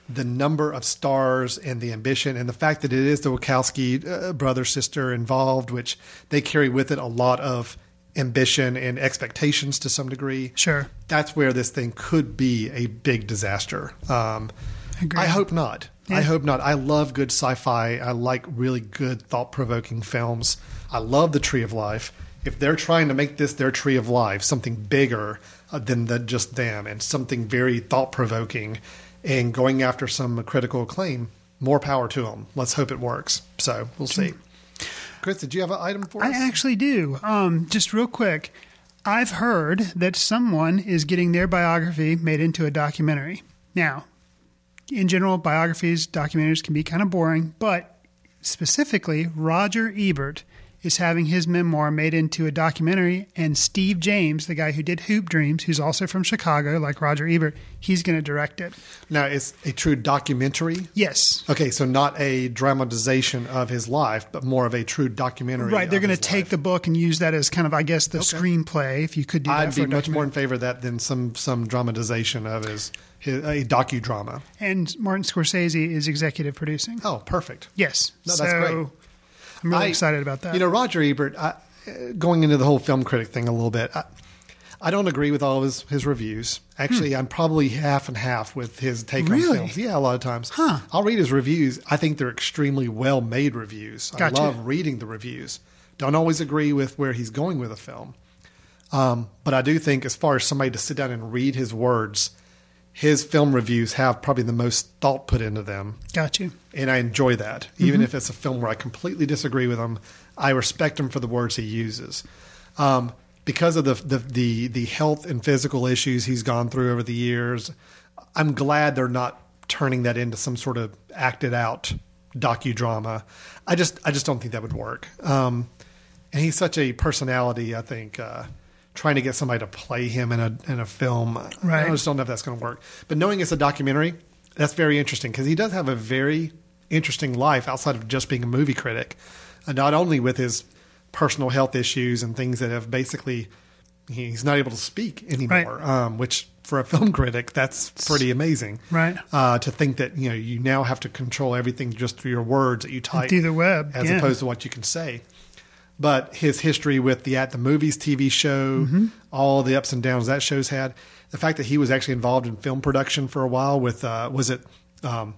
the number of stars and the ambition, and the fact that it is the Wachowski uh, brother sister involved, which they carry with it a lot of ambition and expectations to some degree. Sure. That's where this thing could be a big disaster. Um. I hope not. I hope not. I love good sci-fi. I like really good thought-provoking films. I love the Tree of Life. If they're trying to make this their Tree of Life, something bigger uh, than the, just them, and something very thought-provoking, and going after some critical acclaim, more power to them. Let's hope it works. So we'll see. Chris, did you have an item for us? I actually do. Um, just real quick, I've heard that someone is getting their biography made into a documentary. Now, in general, biographies, documentaries can be kind of boring, but specifically, Roger Ebert is having his memoir made into a documentary, and Steve James, the guy who did Hoop Dreams, who's also from Chicago, like Roger Ebert, he's going to direct it. now, it's a true documentary. Yes. Okay, so not a dramatization of his life, but more of a true documentary. Right, they're going to take life. the book and use that as kind of, I guess, the screenplay. If you could do that I'd be much more in favor of that than some some dramatization of his, a docudrama. And Martin Scorsese is executive producing. Oh, perfect. Yes. No, that's so great. I'm really I- excited about that. You know, Roger Ebert. I, going into the whole film critic thing a little bit, I, I don't agree with all of his, his reviews. Actually, I'm probably half and half with his take Hmm. Really? on films. Yeah, a lot of times. Huh. I'll read his reviews. I think they're extremely well made reviews. Gotcha. I love reading the reviews. Don't always agree with where he's going with a film. Um, but I do think, as far as somebody to sit down and read his words, his film reviews have probably the most thought put into them. Got you. And I enjoy that. Even if it's a film where I completely disagree with him, I respect him for the words he uses. Um, because of the, the, the, the health and physical issues he's gone through over the years, I'm glad they're not turning that into some sort of acted out docudrama. I just I just don't think that would work. Um, and he's such a personality. I think uh, trying to get somebody to play him in a in a film, I just don't know if that's going to work. But knowing it's a documentary, that's very interesting because he does have a very interesting life outside of just being a movie critic, and not only with his personal health issues and things that have basically he's not able to speak anymore. Um, which for a (laughs) film critic, that's pretty amazing Right. uh, to think that you know you now have to control everything just through your words that you type through the web, as yeah. opposed to what you can say. But his history with the At the Movies TV show, Mm-hmm. all the ups and downs that show's had, the fact that he was actually involved in film production for a while with uh, was it um,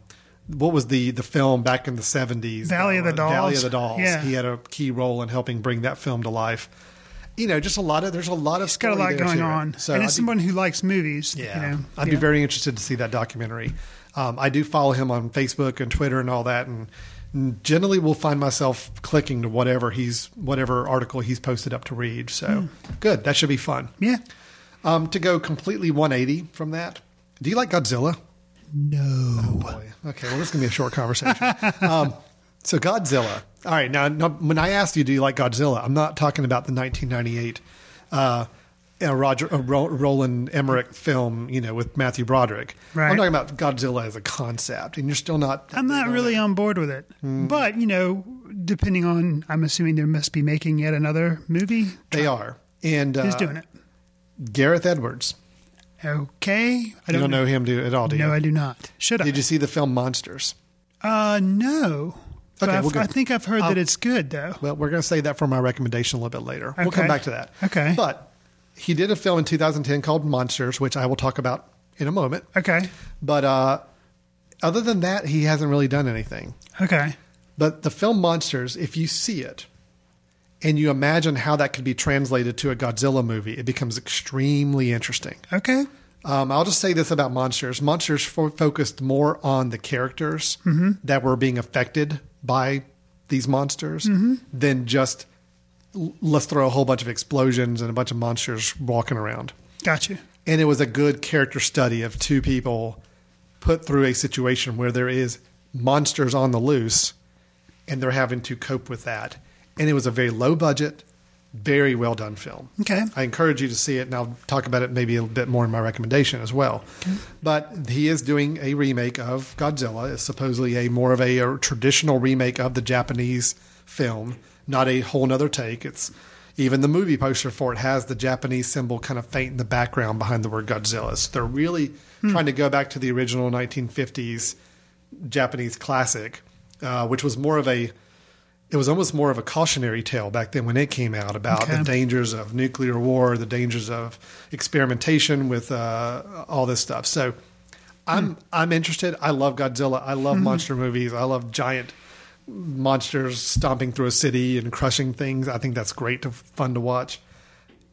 what was the the film back in the seventies Valley of the Dolls. Valley of the Dolls. Yeah. He had a key role in helping bring that film to life. You know, just a lot of there's a lot of It's got a lot going to it. on. So and as someone who likes movies, yeah, you know, I'd yeah. be very interested to see that documentary. Um, I do follow him on Facebook and Twitter and all that, and generally will find myself clicking to whatever he's whatever article he's posted up to read. So good, that should be fun. Yeah. Um, to go completely 180 from that, do you like Godzilla? No. Boy. Okay, well, this is gonna be a short conversation. (laughs) um, so Godzilla. All right, now, now when I asked you, do you like Godzilla? I'm not talking about the 1998 uh, uh, Roger uh, Ro- Roland Emmerich film, you know, with Matthew Broderick. Right. I'm talking about Godzilla as a concept, and you're still not. I'm not really on board with it. Hmm. But, you know, depending on, I'm assuming they must be making yet another movie. They are, and uh, Who's doing it? Gareth Edwards. Okay. I You don't know him do at all, do you? No, I do not. Should I? Did you see the film Monsters? Uh, no. Okay, well. I think I've heard that it's good, though. Well, we're going to say that for my recommendation a little bit later. We'll come back to that. Okay. But he did a film in 2010 called Monsters, which I will talk about in a moment. Okay. But uh, other than that, he hasn't really done anything. Okay. But the film Monsters, if you see it and you imagine how that could be translated to a Godzilla movie, it becomes extremely interesting. Okay. Um, I'll just say this about Monsters. Monsters fo- focused more on the characters Mm-hmm. that were being affected by these monsters Mm-hmm. than just let's throw a whole bunch of explosions and a bunch of monsters walking around. Got you. And it was a good character study of two people put through a situation where there is monsters on the loose and they're having to cope with that. And it was a very low budget, very well done film. Okay. I encourage you to see it, and I'll talk about it maybe a bit more in my recommendation as well. But he is doing a remake of Godzilla. It's supposedly a more of a, a traditional remake of the Japanese film, not a whole nother take. It's even the movie poster for it has the Japanese symbol kind of faint in the background behind the word Godzilla. So they're really trying to go back to the original 1950s Japanese classic, uh, which was more of a it was almost more of a cautionary tale back then when it came out about Okay. the dangers of nuclear war, the dangers of experimentation with uh, all this stuff. So I'm I'm interested. I love Godzilla. I love monster movies. I love giant monsters stomping through a city and crushing things. I think that's great to fun to watch.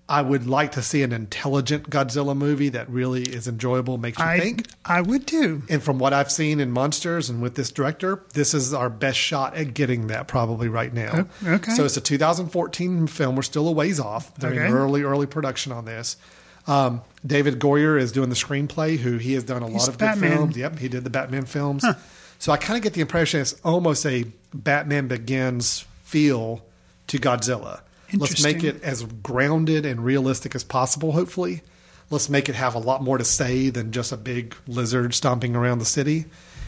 I would like to see an intelligent Godzilla movie that really is enjoyable, makes you I think. I would too. And from what I've seen in Monsters and with this director, this is our best shot at getting that probably right now. Okay. So it's a 2014 film. We're still a ways off. They're Okay. in early, early production on this. Um, David Goyer is doing the screenplay, who he has done a He's lot of good films. Yep, he did the Batman films. So I kind of get the impression it's almost a Batman Begins feel to Godzilla. Let's make it as grounded and realistic as possible, hopefully. Let's make it have a lot more to say than just a big lizard stomping around the city.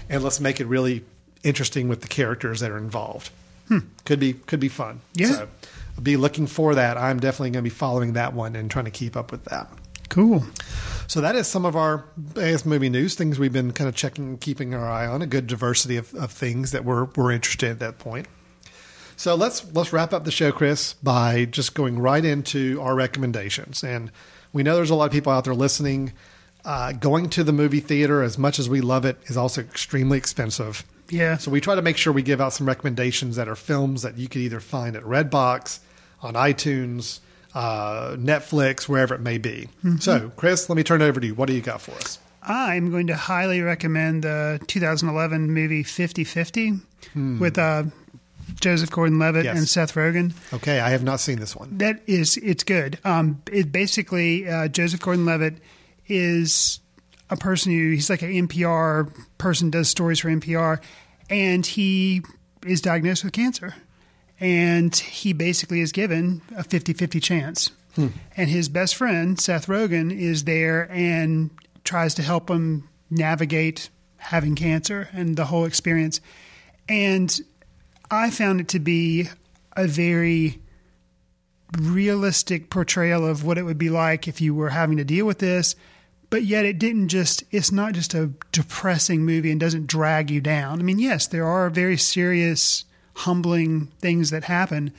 And let's make it really interesting with the characters that are involved. Hmm. Could be could be fun. Yeah. So I'll be looking for that. I'm definitely going to be following that one and trying to keep up with that. Cool. So that is some of our guess, movie news, things we've been kind of checking, and keeping our eye on, a good diversity of, of things that we're, we're interested in at that point. So let's let's wrap up the show, Chris, by just going right into our recommendations. And we know there's a lot of people out there listening. Uh, going to the movie theater, as much as we love it, is also extremely expensive. Yeah. So we try to make sure we give out some recommendations that are films that you could either find at Redbox, on iTunes, uh, Netflix, wherever it may be. So, Chris, let me turn it over to you. What do you got for us? I'm going to highly recommend the 2011 movie 50 50 Hmm. with uh, Joseph Gordon Levitt Yes. and Seth Rogen. Okay, I have not seen this one. That is, it's good. Um, it basically, uh, Joseph Gordon Levitt is a person who, he's like an NPR person, does stories for NPR, and he is diagnosed with cancer. And he basically is given a 50 50 chance. Hmm. And his best friend, Seth Rogen, is there and tries to help him navigate having cancer and the whole experience. And I found it to be a very realistic portrayal of what it would be like if you were having to deal with this. But yet, it didn't just, it's not just a depressing movie and doesn't drag you down. I mean, yes, there are very serious, humbling things that happen,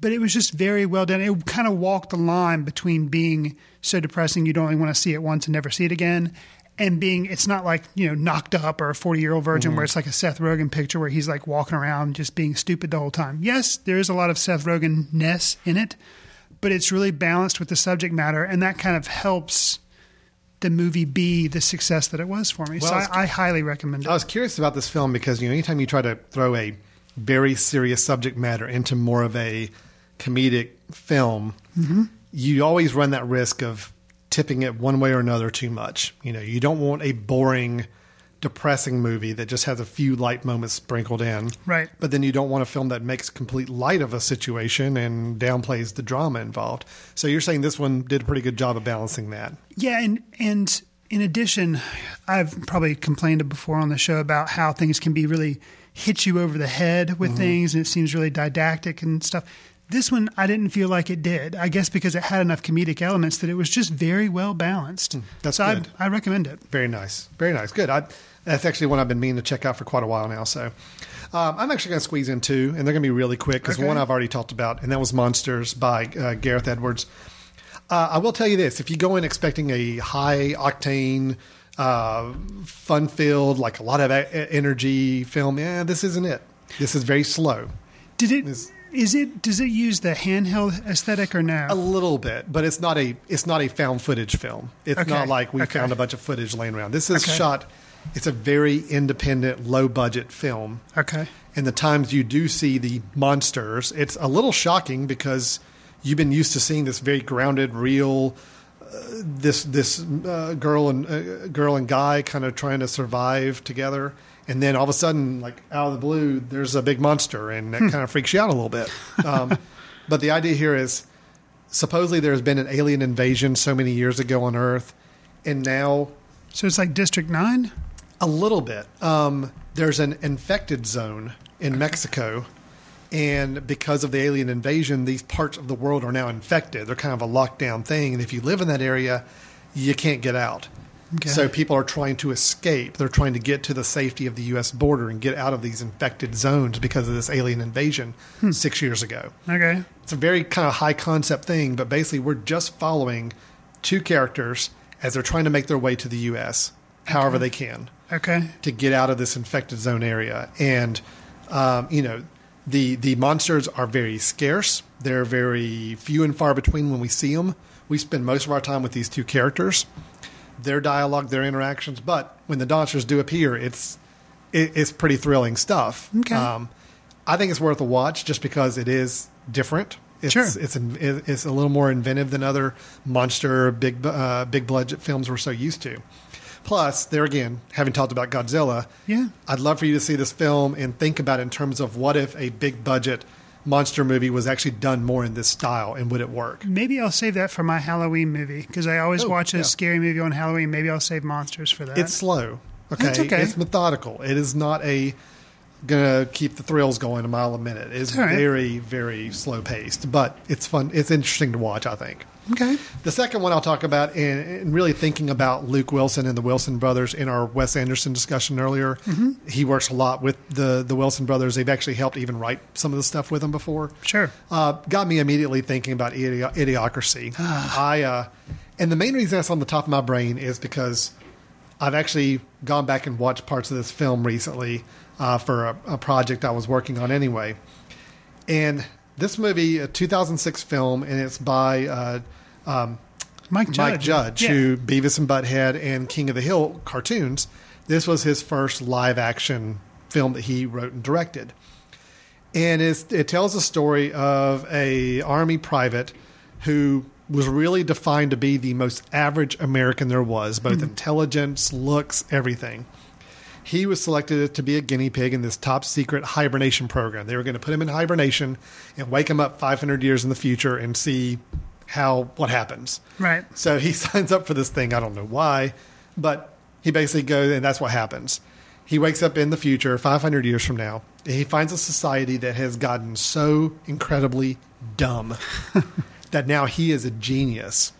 but it was just very well done. It kind of walked the line between being so depressing you don't only want to see it once and never see it again, and being it's not like you know knocked up or a forty year old virgin Mhm. where it's like a Seth Rogen picture where he's like walking around just being stupid the whole time. Yes, there is a lot of Seth Rogen ness in it, but it's really balanced with the subject matter, and that kind of helps the movie be the success that it was for me. Well, so I, I highly recommend it. I was curious about this film because you know anytime you try to throw a very serious subject matter into more of a comedic film, Mhm. you always run that risk of tipping it one way or another too much. You know, you don't want a boring, depressing movie that just has a few light moments sprinkled in. Right. But then you don't want a film that makes complete light of a situation and downplays the drama involved. So you're saying this one did a pretty good job of balancing that. Yeah, and and in addition, I've probably complained before on the show about how things can be really hit you over the head with Mhm. things, and it seems really didactic and stuff. This one, I didn't feel like it did. I guess because it had enough comedic elements that it was just very well balanced. That's so good. I, I recommend it. Very nice. Very nice. Good. I, that's actually one I've been meaning to check out for quite a while now. So um, I'm actually going to squeeze in two, and they're going to be really quick because Okay. one I've already talked about, and that was Monsters by uh, Gareth Edwards. Uh, I will tell you this: if you go in expecting a high octane, uh, fun filled, like a lot of energy film, yeah, this isn't it. This is very slow. Did it? Is it? Does it use the handheld aesthetic or no? A little bit, but it's not a it's not a found footage film. It's Okay. not like we Okay. found a bunch of footage laying around. This is Okay. shot. It's a very independent, low budget film. Okay. And the times you do see the monsters, it's a little shocking because you've been used to seeing this very grounded, real. This this uh, girl and uh, girl and guy kind of trying to survive together, and then all of a sudden, like out of the blue, there's a big monster, and that Hmm. kind of freaks you out a little bit. Um, (laughs) but the idea here is supposedly there's been an alien invasion so many years ago on Earth, and now So it's like District Nine. a little bit. Um, there's an infected zone in Mexico, and because of the alien invasion, these parts of the world are now infected. They're kind of a lockdown thing, and if you live in that area, you can't get out. Okay. So people are trying to escape. They're trying to get to the safety of the U.S. border and get out of these infected zones because of this alien invasion Hmm. six years ago. Okay. It's a very kind of high concept thing, but basically we're just following two characters as they're trying to make their way to the U.S. however they can Okay. to get out of this infected zone area. And um, you know, the the monsters are very scarce. They're very few and far between when we see them. We spend most of our time with these two characters, their dialogue, their interactions. But when the monsters do appear, it's it, it's pretty thrilling stuff. Okay. Um, I think it's worth a watch just because it is different. It's, Sure. It's it's a little more inventive than other monster big uh, big budget films we're so used to. Plus, there again, having talked about Godzilla, Yeah. I'd love for you to see this film and think about it in terms of what if a big budget monster movie was actually done more in this style and would it work? Maybe I'll save that for my Halloween movie because I always Oh, watch a yeah. scary movie on Halloween. Maybe I'll save Monsters for that. It's slow. Okay. That's okay. It's methodical. It is not a gonna keep the thrills going a mile a minute. It's right. very, very slow paced, but it's fun. It's interesting to watch. I think. Okay. The second one I'll talk about, and, really thinking about Luke Wilson and the Wilson brothers in our Wes Anderson discussion earlier. Mhm. He works a lot with the the Wilson brothers. They've actually helped even write some of the stuff with them before. Sure. Uh, got me immediately thinking about idi- idiocracy. I uh, and the main reason that's on the top of my brain is because I've actually gone back and watched parts of this film recently uh, for a, a project I was working on anyway. And this movie, a 2006 film, and it's by uh, um, Mike Judge. Mike Judge, Yeah. who Beavis and Butthead and King of the Hill cartoons. This was his first live action film that he wrote and directed. And it tells a story of a army private who was really defined to be the most average American there was, both intelligence, looks, everything. He was selected to be a guinea pig in this top secret hibernation program. They were going to put him in hibernation and wake him up 500 years in the future and see how what happens. Right. So he (laughs) signs up for this thing. I don't know why, but he basically goes, and that's what happens. He wakes up in the future, 500 years from now, and he finds a society that has gotten so incredibly dumb (laughs) that now he is a genius.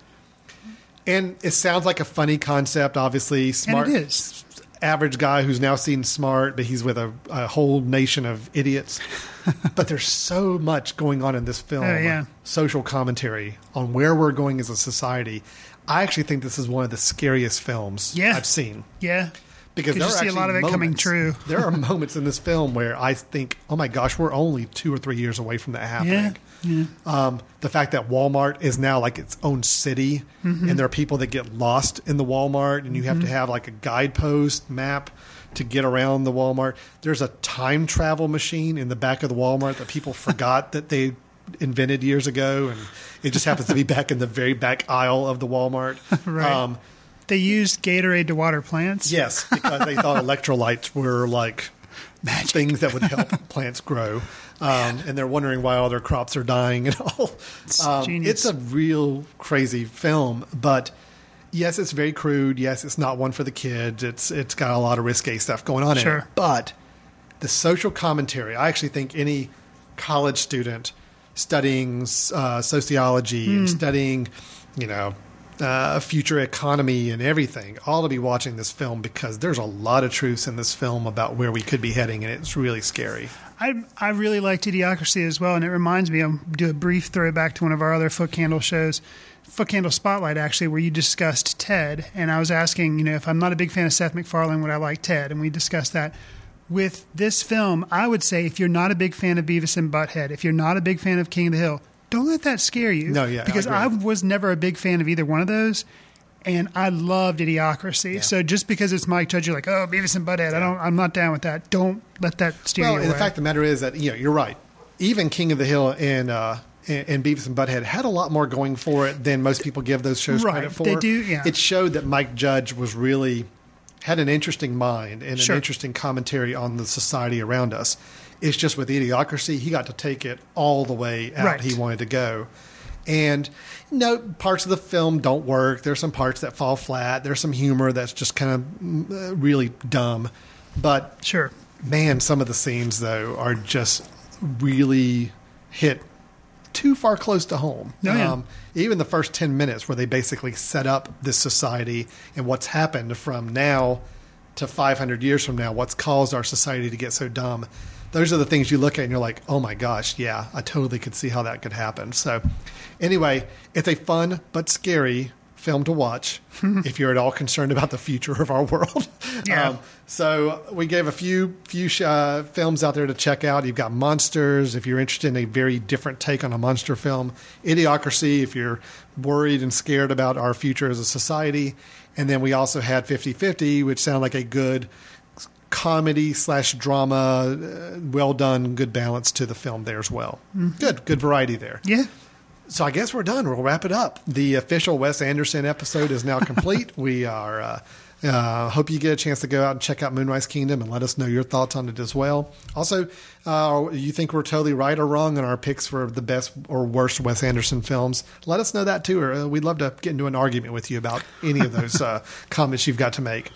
And it sounds like a funny concept, obviously. Smart, And it is. Average guy who's now seen smart, but he's with a, a whole nation of idiots. (laughs) but there's so much going on in this film. Oh, yeah. Social commentary on where we're going as a society. I actually think this is one of the scariest films Yeah. I've seen Yeah. Because 'Cause there you are see a lot of it coming true. there are (laughs) moments in this film where I think, oh my gosh, we're only two or three years away from that happening. Yeah. Um, the fact that Walmart is now like its own city, Mhm. and there are people that get lost in the Walmart, and you have to Mhm. have like a guidepost map to get around the Walmart. There's a time travel machine in the back of the Walmart that people (laughs) forgot that they invented years ago, and it just happens to be back in the very back aisle of the Walmart. (laughs) Right. Um, They used Gatorade to water plants. Yes, because they thought (laughs) electrolytes were like things that would help (laughs) plants grow. Um, and they're wondering why all their crops are dying and (laughs) all. Um, genius. it's a real crazy film, but yes, it's very crude. Yes, it's not one for the kids. It's it's got a lot of risque stuff going on in it. Sure. But the social commentary, I actually think any college student studying uh, sociology and Hmm. studying, you know, uh, future economy and everything ought to be watching this film because there's a lot of truths in this film about where we could be heading, and it's really scary. I I really liked Idiocracy as well, and it reminds me. I'll do a brief throwback to one of our other Footcandle shows, Footcandle Spotlight, actually, where you discussed Ted, and I was asking, you know, if I'm not a big fan of Seth MacFarlane, would I like Ted? And we discussed that. With this film, I would say if you're not a big fan of Beavis and Butthead, if you're not a big fan of King of the Hill, don't let that scare you. No, yeah, because agree. I was never a big fan of either one of those. And I loved Idiocracy. So just because it's Mike Judge, you're like, oh, Beavis and Butthead. I don't. I'm not down with that. Don't let that steer Well, you and the fact of the matter is that you know you're right. Even King of the Hill and uh, and, and Beavis and Butthead had a lot more going for it than most people give those shows Right, credit for. they do, yeah. It showed that Mike Judge was really had an interesting mind and Sure. an interesting commentary on the society around us. It's just with Idiocracy, he got to take it all the way out Right. he wanted to go. And you know, parts of the film don't work. There's some parts that fall flat. There's some humor that's just kind of uh, really dumb. But sure, man, some of the scenes though are just really hit too far close to home. Oh, yeah. even the first 10 minutes where they basically set up this society and what's happened from now to 500 years from now, what's caused our society to get so dumb. Those are the things you look at and you're like, oh my gosh, yeah, I totally could see how that could happen. So, anyway, it's a fun but scary film to watch (laughs) if you're at all concerned about the future of our world. (laughs) Yeah. so we gave a few few uh, films out there to check out. You've got Monsters if you're interested in a very different take on a monster film. Idiocracy if you're worried and scared about our future as a society. And then we also had 50-50, which sounded like a good comedy slash drama, uh, well done, good balance to the film there as well. Mhm. Good, good variety there. Yeah. So I guess we're done. We'll wrap it up. The official Wes Anderson episode is now complete. (laughs) we are. Uh, uh, hope you get a chance to go out and check out Moonrise Kingdom and let us know your thoughts on it as well. Also, uh, you think we're totally right or wrong in our picks for the best or worst Wes Anderson films? Let us know that too. Or uh, we'd love to get into an argument with you about any of those (laughs) uh, comments you've got to make.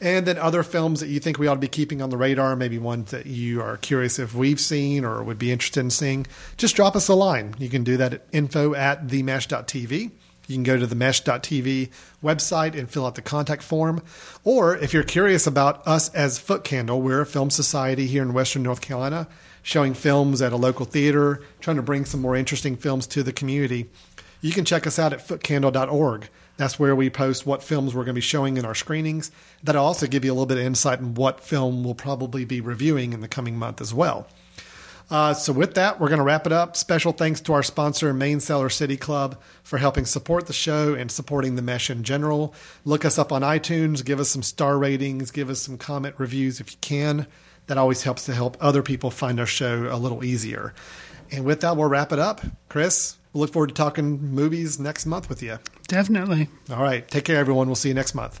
And then other films that you think we ought to be keeping on the radar, maybe ones that you are curious if we've seen or would be interested in seeing, just drop us a line. You can do that at info at themesh.tv. You can go to the mesh.tv website and fill out the contact form. Or if you're curious about us as Footcandle, we're a film society here in Western North Carolina, showing films at a local theater, trying to bring some more interesting films to the community. You can check us out at footcandle.org. That's where we post what films we're going to be showing in our screenings. That'll also give you a little bit of insight in what film we'll probably be reviewing in the coming month as well. Uh, so, with that, we're going to wrap it up. Special thanks to our sponsor, Main Cellar City Club, for helping support the show and supporting the mesh in general. Look us up on iTunes, give us some star ratings, give us some comment reviews if you can. That always helps to help other people find our show a little easier. And with that, we'll wrap it up. Chris, we look forward to talking movies next month with you. Definitely. All right. Take care, everyone. We'll see you next month.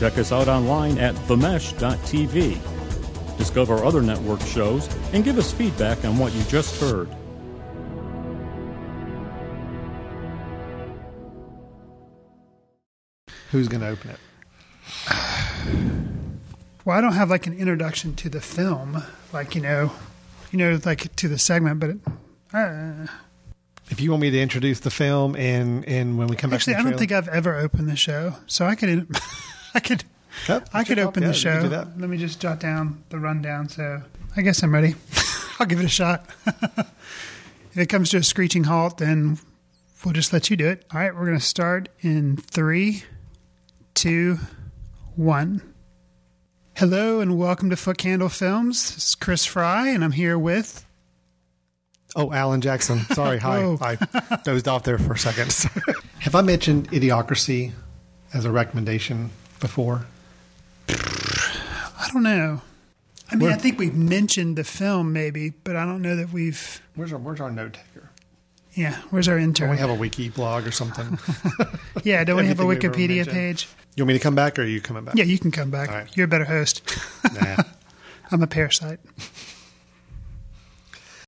Check us out online at themesh.tv. Discover other network shows and give us feedback on what you just heard. Who's going to open it? Well, I don't have like an introduction to the film, like you know, you know, like to the segment, but it, uh, If you want me to introduce the film and, and when we come actually, back I to the don't think I've ever opened the show, so I could, (laughs) (laughs) I could, Yep, I could open the show. Let me just jot down the rundown. So I guess I'm ready. (laughs) I'll give it a shot. (laughs) if it comes to a screeching halt, then we'll just let you do it. All right, we're going to start in three, two, one. Hello and welcome to Footcandle Films. This is Chris Fry, and I'm here with. Oh, Alan Jackson. Sorry. Hi. Whoa. I dozed off there for a second. Have I mentioned Idiocracy as a recommendation before? I don't know. I mean, Where- I think we've mentioned the film maybe, but I don't know that we've. Where's our Where's our note taker? Yeah, where's our intern? Don't intern? we have a wiki blog or something? (laughs) yeah, don't we have a Everything we've ever Wikipedia mentioned. page? You want me to come back or are you coming back? Yeah, you can come back. All right. You're a better host. Nah. (laughs) I'm a parasite.